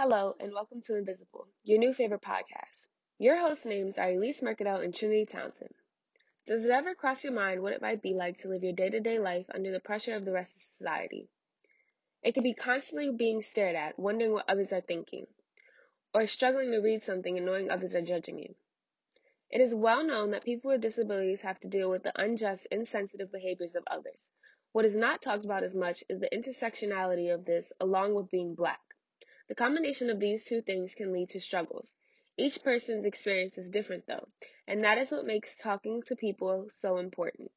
Hello, and welcome to Invisible, your new favorite podcast. Your host names are Elise Mercadal and Trinity Townsend. Does it ever cross your mind what it might be like to live your day to day life under the pressure of the rest of society? It could be constantly being stared at, wondering what others are thinking, or struggling to read something and knowing others are judging you. It is well known that people with disabilities have to deal with the unjust, insensitive behaviors of others. What is not talked about as much is the intersectionality of this, along with being black. The combination of these two things can lead to struggles. Each person's experience is different, though, and that is what makes talking to people so important.